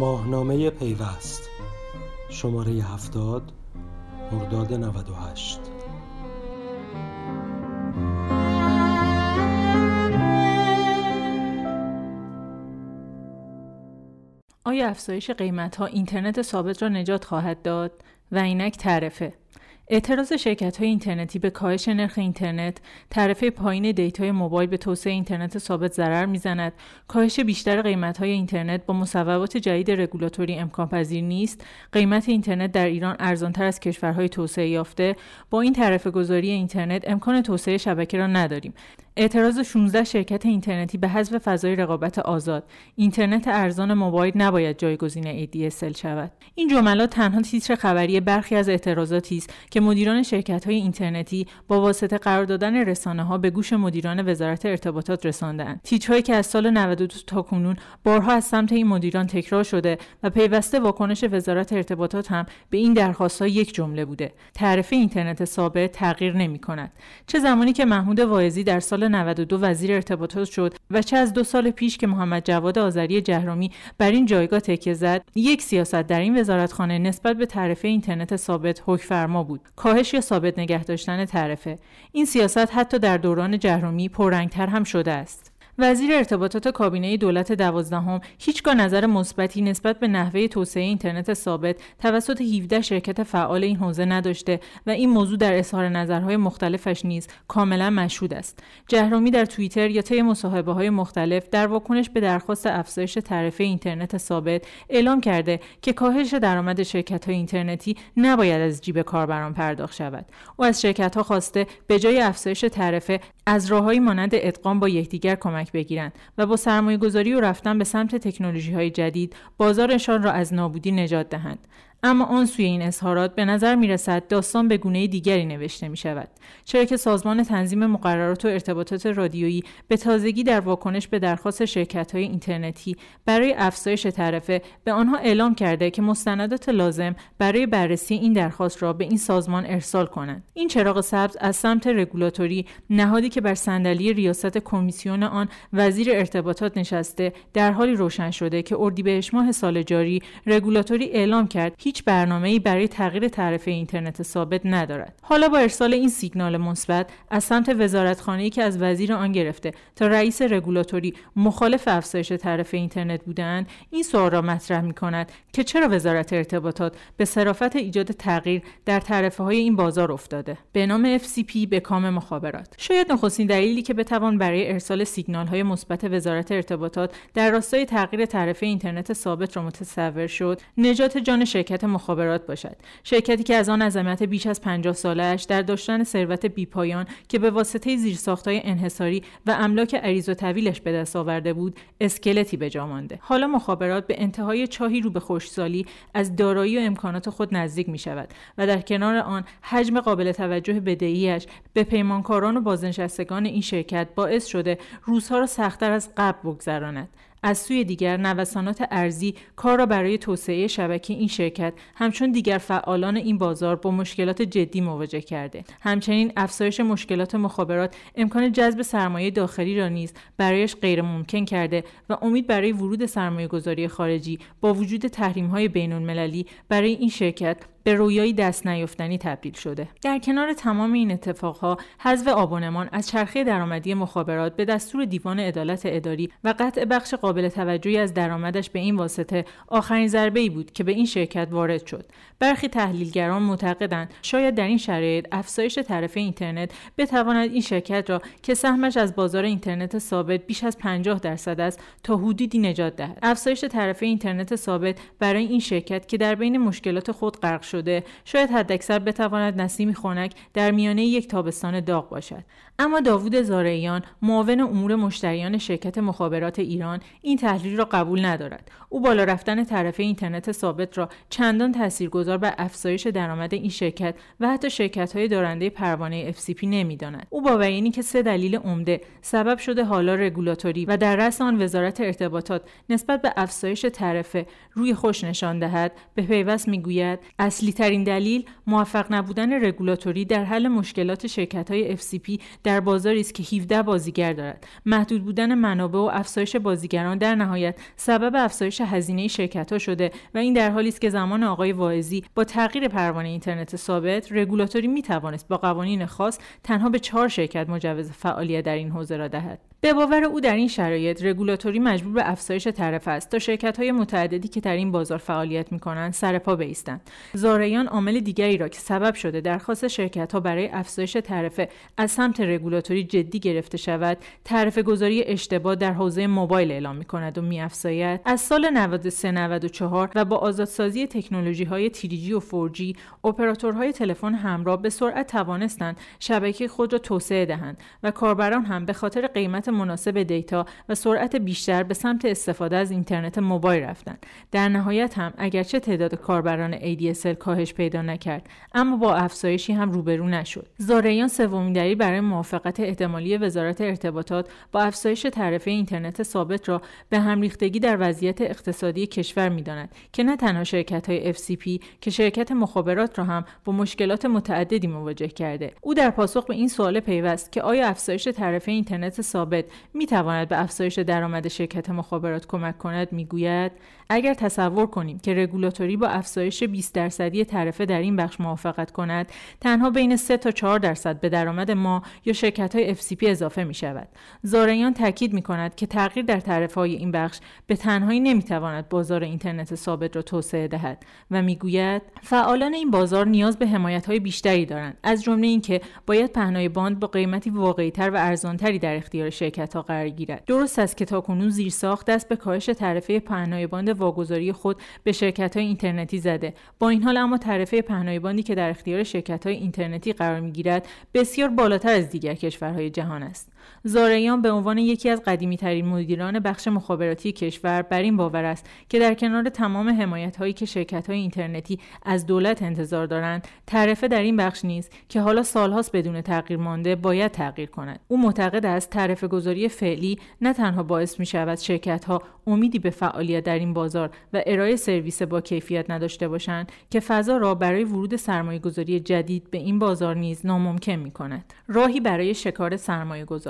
ماهنامه پیوست. شماره هفتاد مرداد 98 آیا افزایش قیمت ها اینترنت ثابت را نجات خواهد داد؟ و اینک تعرفه اعتراض شرکت های اینترنتی به کاهش نرخ اینترنت، تعرفه پایین دیتای موبایل به توسعه اینترنت ثابت ضرر می‌زند، کاهش بیشتر قیمت های اینترنت با مصوبات جدید رگولاتوری امکان پذیر نیست، قیمت اینترنت در ایران ارزانتر از کشورهای توسعه یافته، با این تعرفه گذاری اینترنت امکان توسعه شبکه را نداریم. اعتراض 16 شرکت اینترنتی به حذف فضای رقابت آزاد. اینترنت ارزان موبایل نباید جایگزین ADSL شود. این جملات تنها تیتر خبری برخی از اعتراضاتی است که مدیران شرکت های اینترنتی با واسطه قرار دادن رسانه ها به گوش مدیران وزارت ارتباطات رساندند تیترهایی که از سال 92 تا کنون بارها از سمت این مدیران تکرار شده و پیوسته واکنش وزارت ارتباطات هم به این درخواست ها یک جمله بوده. تعرفه اینترنت ثابت تغییر نمی کند چه زمانی که محمود واعظی در سال 92 وزیر ارتباطات شد و چه از دو سال پیش که محمد جواد آذری جهرومی بر این جایگاه تکیه زد یک سیاست در این وزارتخانه نسبت به تعرفه اینترنت ثابت حکمفرما بود. کاهش یا ثابت نگه داشتن تعرفه. این سیاست حتی در دوران جهرومی پررنگتر هم شده است. وزیر ارتباطات کابینه دولت دوازدهم هیچگاه نظر مثبتی نسبت به نحوه توسعه اینترنت ثابت توسط 17 شرکت فعال این حوزه نداشته و این موضوع در اظهار نظرهای مختلفش نیز کاملا مشهود است. جهرومی در توییتر یا طی مصاحبه های مختلف در واکنش به درخواست افزایش تعرفه اینترنت ثابت اعلام کرده که کاهش درآمد شرکت های اینترنتی نباید از جیب کاربران پرداخت شود. او از شرکت ها خواسته به جای افزایش تعرفه از راههایی مانند ادغام با یکدیگر کمک بگیرند و با سرمایه گذاری و رفتن به سمت تکنولوژی های جدید بازارشان را از نابودی نجات دهند. اما آن سوی این اظهارات به نظر می رسد داستان به گونه دیگری نوشته می شود چرا که سازمان تنظیم مقررات و ارتباطات رادیویی به تازگی در واکنش به درخواست شرکت های اینترنتی برای افزایش تعرفه به آنها اعلام کرده که مستندات لازم برای بررسی این درخواست را به این سازمان ارسال کنند. این چراغ سبز از سمت رگولاتوری نهادی که بر صندلی ریاست کمیسیون آن وزیر ارتباطات نشسته در حالی روشن شده که اردیبهشت ماه سال جاری رگولاتوری اعلام کرد هیچ برنامه‌ای برای تغییر تعرفه اینترنت ثابت ندارد. حالا با ارسال این سیگنال مثبت از سمت وزارتخانه‌ای که از وزیر آن گرفته تا رئیس رگولاتوری مخالف افزایش تعرفه اینترنت بودند، این سوال را مطرح می‌کند که چرا وزارت ارتباطات به صرافت ایجاد تغییر در تعرفه های این بازار افتاده. به نام FCP به کام مخابرات. شاید نخستین دلیلی که بتوان برای ارسال سیگنال های مثبت وزارت ارتباطات در راستای تغییر تعرفه اینترنت ثابت را متصور شد، نجات جان شرکت مخابرات باشد. شرکتی که از آن عظمت بیش از 50 سالش در داشتن ثروت بیپایان که به واسطه زیرساختهای انحصاری و املاک عریض و طویلش به دست آورده بود اسکلتی به جا مانده. حالا مخابرات به انتهای چاهی رو به خوشسالی از دارایی و امکانات خود نزدیک می شود و در کنار آن حجم قابل توجه بدهیش به پیمانکاران و بازنشستگان این شرکت باعث شده روزها را سختتر از قبل بگذراند. از سوی دیگر نوسانات ارزی کار را برای توسعه شبکه این شرکت همچون دیگر فعالان این بازار با مشکلات جدی مواجه کرده. همچنین افزایش مشکلات مخابرات امکان جذب سرمایه داخلی را نیز برایش غیر ممکن کرده و امید برای ورود سرمایه گذاری خارجی با وجود تحریم های بین المللی برای این شرکت به رویایی دست نیافتنی تبدیل شده. در کنار تمام این اتفاقها حذف آبونمان از چرخه درآمدی مخابرات به دستور دیوان عدالت اداری و قطع بخش قابل توجهی از درآمدش به این واسطه آخرین ضربه ای بود که به این شرکت وارد شد. برخی تحلیلگران معتقدند شاید در این شرایط افزایش تعرفه اینترنت بتواند این شرکت را که سهمش از بازار اینترنت ثابت بیش از 50 درصد است تا حدودی نجات دهد. افزایش تعرفه اینترنت ثابت برای این شرکت که در بین مشکلات خود غرق شده. شاید حداکثر بتواند نسیمی خنک در میانه یک تابستان داغ باشد. اما داوود زارعیان معاون امور مشتریان شرکت مخابرات ایران این تحلیل را قبول ندارد. او بالا رفتن تعرفه اینترنت ثابت را چندان تاثیرگذار بر افزایش درآمد این شرکت و حتی شرکت های دارنده پروانه FCP نمی‌داند. او با بیانی که سه دلیل عمده سبب شده حالا رگولاتوری و در رأس آن وزارت ارتباطات نسبت به افزایش تعرفه روی خوش نشان دهد به پیوست می‌گوید از اصلی ترین دلیل موفق نبودن رگولاتوری در حل مشکلات شرکت های FCP در بازاری است که 17 بازیگر دارد. محدود بودن منابع و افزایش بازیگران در نهایت سبب افزایش هزینه شرکت ها شده و این در حالی است که زمان آقای واعظی با تغییر پروانه اینترنت ثابت رگولاتوری می توانست با قوانین خاص تنها به چهار شرکت مجوز فعالیت در این حوزه را دهد. به باور او در این شرایط رگولاتوری مجبور به افزایش تعرفه است تا شرکت های متعددی که در این بازار فعالیت می کنند سر پا بایستند زاریان عامل دیگری را که سبب شده درخواست شرکت ها برای افزایش تعرفه از سمت رگولاتوری جدی گرفته شود تعرفه گذاری اشتباه در حوزه موبایل اعلام می کند و می افزاید از سال 93 94 و با آزادسازی تکنولوژی های 3G و 4G اپراتورهای تلفن همراه به سرعت توانستند شبکه خود را توسعه دهند و کاربران هم به خاطر قیمت مناسب دیتا و سرعت بیشتر به سمت استفاده از اینترنت موبایل رفتند. در نهایت هم اگرچه تعداد کاربران ADSL کاهش پیدا نکرد اما با افزایشی هم روبرو نشد. زاریان سومین دلیل برای موافقت احتمالی وزارت ارتباطات با افزایش تعرفه اینترنت ثابت را به هم ریختگی در وضعیت اقتصادی کشور می‌داند که نه تنها شرکت های FCP که شرکت مخابرات را هم با مشکلات متعددی مواجه کرده. او در پاسخ به این سوال پیوست که آیا افزایش تعرفه اینترنت ثابت می تواند به افزایش درآمد شرکت مخابرات کمک کند؟ می‌گوید. اگر تصور کنیم که رگولاتوری با افزایش 20 درصدی تعرفه در این بخش موافقت کند تنها بین 3 تا 4 درصد به درآمد ما یا شرکت های FCP اضافه می شود زاریان تاکید می کند که تغییر در تعرفه های این بخش به تنهایی نمی تواند بازار اینترنت ثابت را توسعه دهد و می‌گوید فعالان این بازار نیاز به حمایت های بیشتری دارند از جمله اینکه باید پهنای باند با قیمتی واقعیتر و ارزانتری در اختیار شرکت ها قرار گیرد. درست است که تاکنون زیرساخت دست به کاهش تعرفه پهنای باند واگذاری خود به شرکت های اینترنتی زده. با این حال اما تعرفه پهنای باندی که در اختیار شرکت های اینترنتی قرار می‌گیرد بسیار بالاتر از دیگر کشورهای جهان است. زاریان به عنوان یکی از قدیمی ترین مدیران بخش مخابراتی کشور بر این باور است که در کنار تمام حمایت هایی که شرکت های اینترنتی از دولت انتظار دارند تعرفه در این بخش نیز که حالا سالهاست بدون تغییر مانده باید تغییر کند او معتقد است تعرفه گذاری فعلی نه تنها باعث می شود شرکت ها امیدی به فعالیت در این بازار و ارائه سرویس با کیفیت نداشته باشند که فضا را برای ورود سرمایه گذاری جدید به این بازار نیز ناممکن می کند. راهی برای شکار سرمایه گذار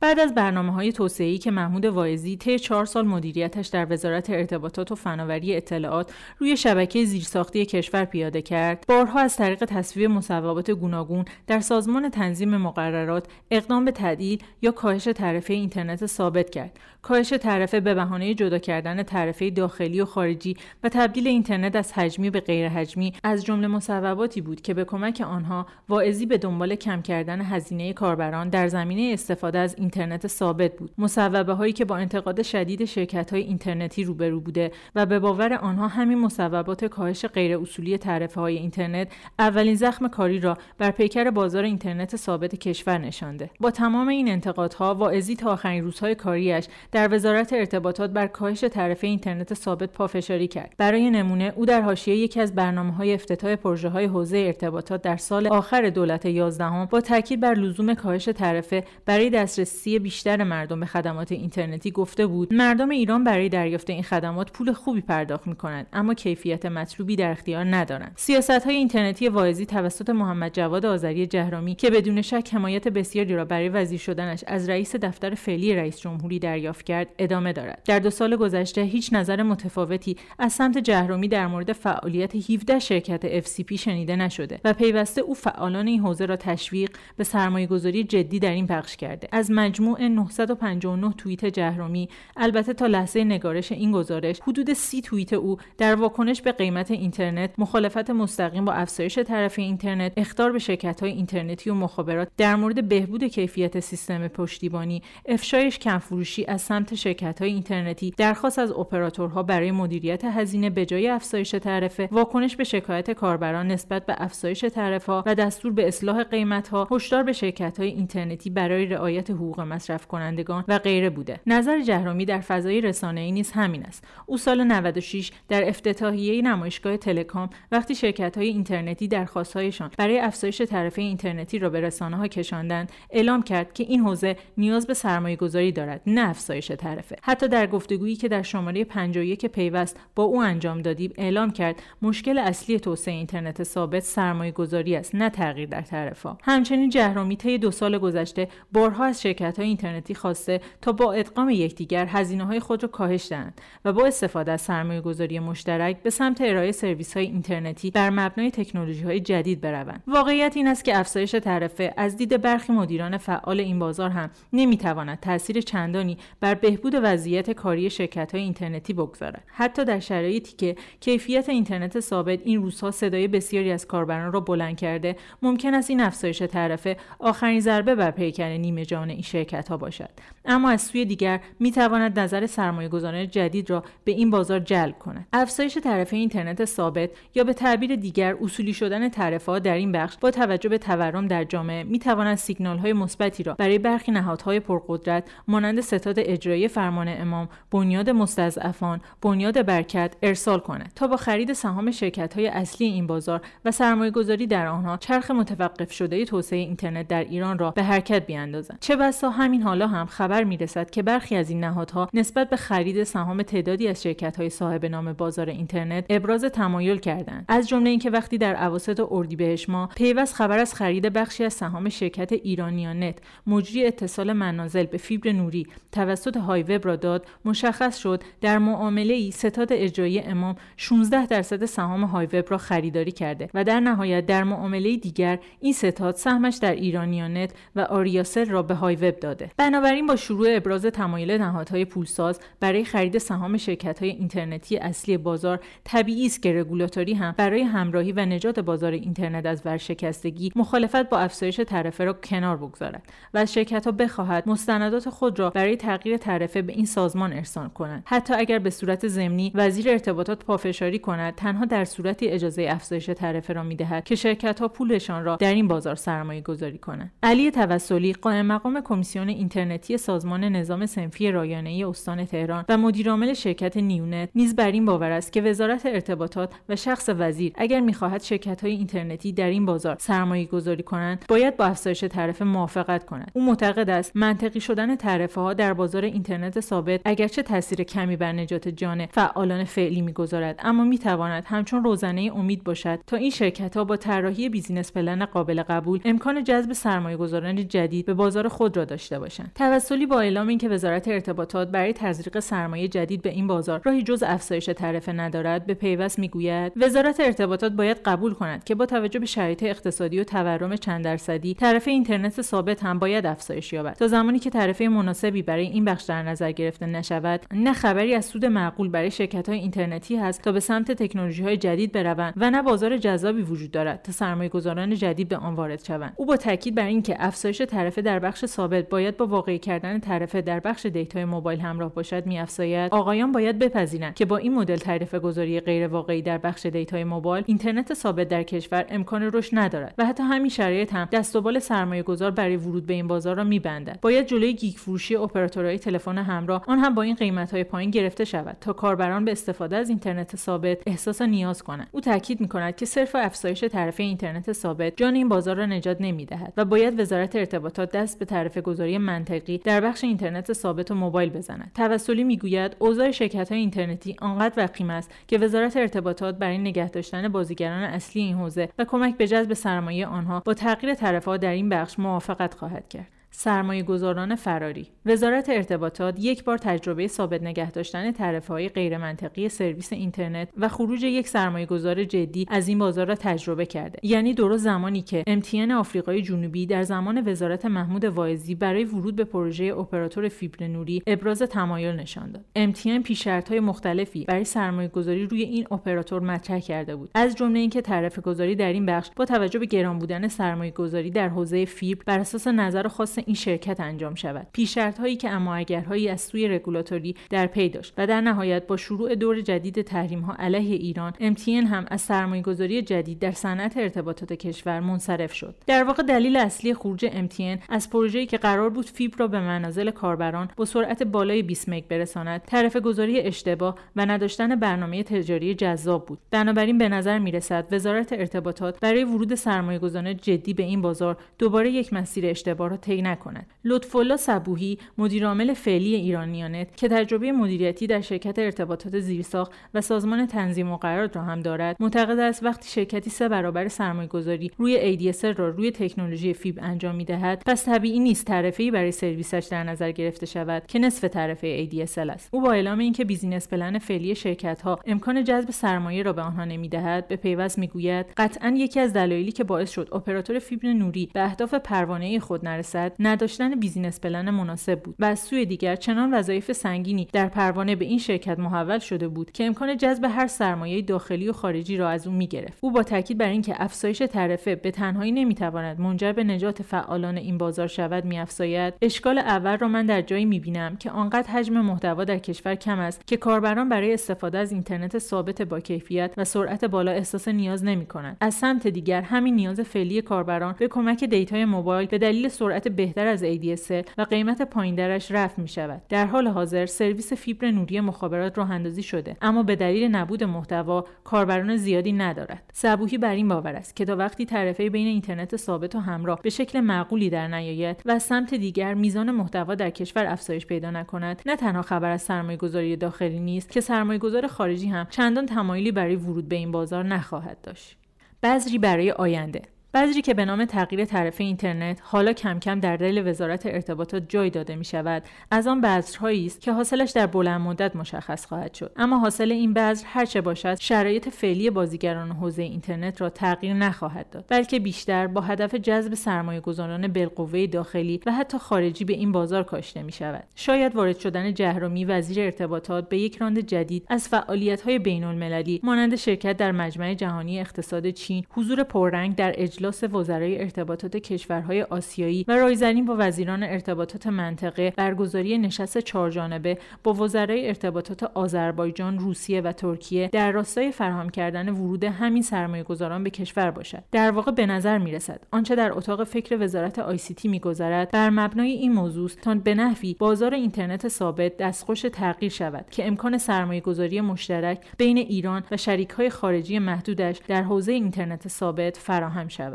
بعد از برنامه های که محمود واعظی طی چهار سال مدیریتش در وزارت ارتباطات و فناوری اطلاعات روی شبکه زیرساختی کشور پیاده کرد بارها از طریق تصویب مصوبات گوناگون در سازمان تنظیم مقررات اقدام به تعدیل یا کاهش تعرفه اینترنت ثابت کرد. کاهش تعرفه به بهانه جدا کردن تعرفه داخلی و خارجی و تبدیل اینترنت از حجمی به غیر حجمی از جمله مصوباتی بود که به کمک آنها واعظی به دنبال کم کردن هزینه کاربران در زمینه استفاده از اینترنت ثابت بود. مصوبه هایی که با انتقاد شدید شرکت های اینترنتی روبرو بوده و به باور آنها همین مصوبات کاهش غیر اصولی تعرفه های اینترنت اولین زخم کاری را بر پیکر بازار اینترنت ثابت کشور نشانده. با تمام این انتقادها واعظی تا آخرین روزهای کاریش در وزارت ارتباطات بر کاهش تعرفه اینترنت ثابت پافشاری کرد. برای نمونه او در حاشیه یکی از برنامه های افتتاح پروژه های حوزه ارتباطات در سال آخر دولت یازدهم با تاکید بر لزوم کاهش تعرفه برای دسترسی بیشتر مردم به خدمات اینترنتی گفته بود. مردم ایران برای دریافت این خدمات پول خوبی پرداخت می کنند اما کیفیت مطلوبی در اختیار ندارند. سیاست های اینترنتی واعظی توسط محمد جواد آذری جهرامی که بدون شک حمایت بسیاری را برای وزیر شدنش از رئیس دفتر فعلی رئیس جمهوری دریافت کرد ادامه دارد. در دو سال گذشته هیچ نظر متفاوتی از سمت جهرومی در مورد فعالیت 17 شرکت FCP شنیده نشده و پیوسته او فعالان این حوزه را تشویق به سرمایه گذاری جدی در این پخش کرده. از مجموع 959 توییت جهرومی البته تا لحظه نگارش این گزارش حدود 30 توییت او در واکنش به قیمت اینترنت مخالفت مستقیم با افزایش طرف اینترنت اختار به شرکت های اینترنتی و مخابرات در مورد بهبود کیفیت سیستم پشتیبانی. افشایش کمفروشی از سمت شرکت های اینترنتی درخواست از اپراتورها برای مدیریت هزینه به جای افزایش تعرفه واکنش به شکایت کاربران نسبت به افزایش تعرفه و دستور به اصلاح قیمت ها هشدار به شرکت های اینترنتی برای رعایت حمایت حقوق مصرف کنندگان و غیره بوده. نظر جهرومی در فضای رسانه‌ای نیز همین است. او سال 96 در افتتاحیه نمایشگاه تلکام وقتی شرکت های اینترنتی درخواستهایشان برای افزایش تعرفه اینترنتی را به رسانه ها کشاندند اعلام کرد که این حوزه نیاز به سرمایه گذاری دارد نه افزایش تعرفه حتی در گفتگویی که در شماره 51 پیوست با او انجام دادیم اعلام کرد مشکل اصلی توسعه اینترنت ثابت سرمایه گذاری است نه تغییر در تعرفه همچنین جهرومی طی دو سال گذشته بارها از شرکت های اینترنتی خواسته تا با ادغام یکدیگر هزینه های خود را کاهش دهند و با استفاده از سرمایه گذاری مشترک به سمت ارائه سرویس های اینترنتی بر مبنای تکنولوژی های جدید بروند. واقعیت این است که افزایش تعرفه از دید برخی مدیران فعال این بازار هم نمی‌تواند تاثیر چندانی بر بهبود وضعیت کاری شرکت های اینترنتی بگذارد. حتی در شرایطی که کیفیت اینترنت ثابت این روزها صدای بسیاری از کاربران را بلند کرده ممکن است این افزایش تعرفه آخرین ضربه بر پیکر نیمه جان این شرکت ها باشد. اما از سوی دیگر می تواند نظر سرمایه گذاران جدید را به این بازار جلب کند. افزایش تعرفه اینترنت ثابت یا به تعبیر دیگر اصولی شدن تعرفه در این بخش با توجه به تورم در جامعه می تواند سیگنال های مثبتی را برای برخی نهادهای پرقدرت مانند ستاد اجرایی فرمان امام بنیاد مستضعفان بنیاد برکت ارسال کند تا با خرید سهام شرکت های اصلی این بازار و سرمایه گذاری در آنها چرخ متوقف شده توسعه اینترنت در ایران را به حرکت بیاندازند. چه بسا همین حالا هم خبر می‌رسد که برخی از این نهادها نسبت به خرید سهام تعدادی از شرکت های صاحب نام بازار اینترنت ابراز تمایل کردند. از جمله اینکه وقتی در اواسط اردیبهشت ماه پیوست خبر از خرید بخشی از سهام شرکت ایرانیانت مجری اتصال منازل به فیبر نوری توسط های وب را داد مشخص شد در معامله ای ستاد اجرایی امام 16 درصد سهام های وب را خریداری کرده و در نهایت در معامله دیگر این ستاد سهمش در ایرانیانت و آریاسل را به های وب داده. بنابراین با شروع ابراز تمایل نهادهای پولساز برای خرید سهام شرکت های اینترنتی اصلی بازار طبیعی است که رگولاتوری هم برای همراهی و نجات بازار اینترنت از ورشکستگی مخالفت با افزایش تعرفه را کنار بگذارد و از شرکت ها بخواهد مستندات خود را برای تغییر تعرفه به این سازمان ارسال کنند حتی اگر به صورت ضمنی وزیر ارتباطات پافشاری کند تنها در صورتی اجازه افزایش تعرفه را می‌دهد که شرکت ها پولشان را در این بازار سرمایه گذاری کنند. علی توسلی قائم مقام کمیسیون اینترنتی سازمان نظام سنفی رایانه استان تهران و مدیرعامل شرکت نیونت نیز بر این باور است که وزارت ارتباطات و شخص وزیر اگر می‌خواهد شرکت های اینترنتی در این بازار سرمایه گذاری کنند باید با افزایش تعرفه موافقت کند. او معتقد است منطقی شدن تعرفه ها در بازار اینترنت ثابت اگرچه تاثیر کمی بر نجات جان فعالان فعلی می‌گذارد اما می‌تواند همچون روزنه امید باشد تا این شرکت ها با طراحی business plan قابل قبول امکان جذب سرمایه گذاران جدید به بازار خود را داشته باشند توسلی با اعلام اینکه وزارت ارتباطات برای تزریق سرمایه جدید به این بازار راهی جز افزایش تعرفه ندارد به پیوست می‌گوید وزارت ارتباطات باید قبول کند که با توجه به شرایط اقتصادی و تورم چند درصدی تعرفه اینترنت ثابت هم باید افزایش یابد. تا زمانی که تعرفه مناسبی برای این بخش در نظر گرفته نشود نه خبری از سود معقول برای شرکت های اینترنتی هست تا به سمت تکنولوژی های جدید بروند و نه بازار جذابی وجود دارد تا سرمایه گذاران جدید به آن وارد شوند. او با تاکید بر اینکه افزایش تعرفه در بخش ثابت باید با واقعی کردن تعرفه در بخش دیتای موبایل همراه باشد میافزاید. آقایان باید بپذیرند که با این مدل تعرفه گذاری غیر واقعی در بخش دیتای موبایل اینترنت ثابت در کشور امکان رشد ندارد و حتی همین شرایط هم دست و بال سرمایه گذار برای ورود به این بازار را میبندد. باید جلوی گیگ فروشی اپراتورهای تلفن همراه آن هم با این قیمت های پایین گرفته شود تا کاربران به استفاده از اینترنت ثابت احساس نیاز کنند. او تاکید می‌کند که صرف افزایش تعرفه اینترنت ثابت جان این بازار را نجات نمی‌دهد و باید وزارت ارتباطات دست به تعرفه گذاری منطقی در بخش اینترنت ثابت و موبایل بزند. توسلی می‌گوید اوضاع شرکت های اینترنتی آنقدر وخیم است که وزارت ارتباطات برای نگه داشتن بازیگران اصلی این حوزه و کمک به جذب سرمایه آنها با تغییر تعرفه در این بخش موافقت خواهد کرد. سرمایه گذاران فراری. وزارت ارتباطات یک بار تجربه ثابت نگه داشتن تعرفه های غیرمنطقی سرویس اینترنت و خروج یک سرمایه گذار جدی از این بازار را تجربه کرده. یعنی درست زمانی که MTN آفریقای جنوبی در زمان وزارت محمود واعظی برای ورود به پروژه اپراتور فیبر نوری ابراز تمایل نشان داد. MTN پیش شرط مختلفی برای سرمایه گذاری روی این اپراتور مطرح کرده بود. از جمله اینکه تعرفه گذاری در این بخش با توجه به گران بودن سرمایه گذاری در حوزه فیبر بر اساس نظر خاص این شرکت انجام شود. پیش شرط هایی که اما اگرهایی از سوی رگولاتوری در پی داشت و در نهایت با شروع دور جدید تحریم ها علیه ایران MTN هم از سرمایهگذاری جدید در صنعت ارتباطات کشور منصرف شد. در واقع دلیل اصلی خروج MTN از پروژه‌ای که قرار بود فیبر را به منازل کاربران با سرعت بالای 20 مگ برساند تعرفه گذاری اشتباه و نداشتن برنامه تجاری جذاب بود. بنابراین به نظر می رسد وزارت ارتباطات برای ورود سرمایه‌گذاران جدی به این بازار دوباره یک مسیر اشتباه را طی نکند. لطف‌الله سبوحی مدیرعامل فعلی ایرانیان نت که تجربه مدیریتی در شرکت ارتباطات زیرساخت و سازمان تنظیم مقررات را هم دارد معتقد است وقتی شرکتی سه برابر سرمایه‌گذاری روی ADSL را روی تکنولوژی فیبر انجام می‌دهد پس طبیعی نیست تعرفه‌ای برای سرویسش در نظر گرفته شود که نصف تعرفه ADSL است. او با اعلام اینکه business plan فعلی شرکت ها امکان جذب سرمایه را به آنها نمی‌دهد به پیوست می‌گوید قطعا یکی از دلایلی که باعث شد اپراتور فیبر نوری به اهداف پروانه خود نرسد نداشتن business plan مناسب بود و از سوی دیگر چنان وظایف سنگینی در پروانه به این شرکت محول شده بود که امکان جذب هر سرمایه داخلی و خارجی را از او می‌گرفت او با تاکید بر اینکه افزایش تعرفه به تنهایی نمی‌تواند منجر به نجات فعالان این بازار شود میافزاید اشکال اول را من در جایی می‌بینم که آنقدر حجم محتوا در کشور کم است که کاربران برای استفاده از اینترنت ثابت با کیفیت و سرعت بالا احساس نیاز نمی کنند. از سمت دیگر همین نیاز فعلی کاربران به کمک دیتای موبایل به دلیل سرعت بهتر از ADSL و قیمت پایینترش رفع می شود. در حال حاضر سرویس فیبر نوری مخابرات راه اندازی شده اما به دلیل نبود محتوا کاربران زیادی ندارد. صبوحی بر این باور است که تا وقتی تعرفه بین اینترنت ثابت و همراه به شکل معقولی در نیاید و سمت دیگر میزان محتوا در کشور افزایش پیدا نکند نه تنها خبر از سرمایه گذاری داخلی نیست که سرمایه گذار خارجی هم چندان تمایلی برای ورود به این بازار نخواهد داشت بذری برای آینده بذری که به نام تغییر تعرفه اینترنت حالا کم کم در دل وزارت ارتباطات جای داده می شود از آن بذرهایی است که حاصلش در بلند مدت مشخص خواهد شد. اما حاصل این بذر هرچه باشد شرایط فعلی بازیگران حوزه اینترنت را تغییر نخواهد داد بلکه بیشتر با هدف جذب سرمایه گذاران بالقوه داخلی و حتی خارجی به این بازار کاشته می شود. شاید وارد شدن جهرومی وزیر ارتباطات به یک راند جدید از فعالیت های بین المللی مانند شرکت در مجمع جهانی اقتصاد چین حضور پررنگ در اجلاس وزرای ارتباطات کشورهای آسیایی و رایزنی با وزیران ارتباطات منطقه برگزاری نشست چهارجانبه با وزرای ارتباطات آذربایجان، روسیه و ترکیه در راستای فراهم کردن ورود همین سرمایهگذاران به کشور باشد. در واقع به نظر می رسد آنچه در اتاق فکر وزارت آی سی تی میگذرد بر مبنای این موضوع تا به نحوی بازار اینترنت ثابت دستخوش تغییر شود که امکان سرمایه گذاری مشترک بین ایران و شریک های خارجی محدودش در حوزه اینترنت ثابت فراهم شود.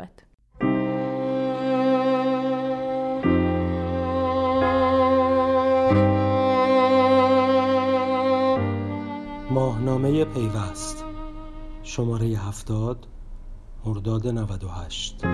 ماهنامه پیوست. شماره هفتاد مرداد 98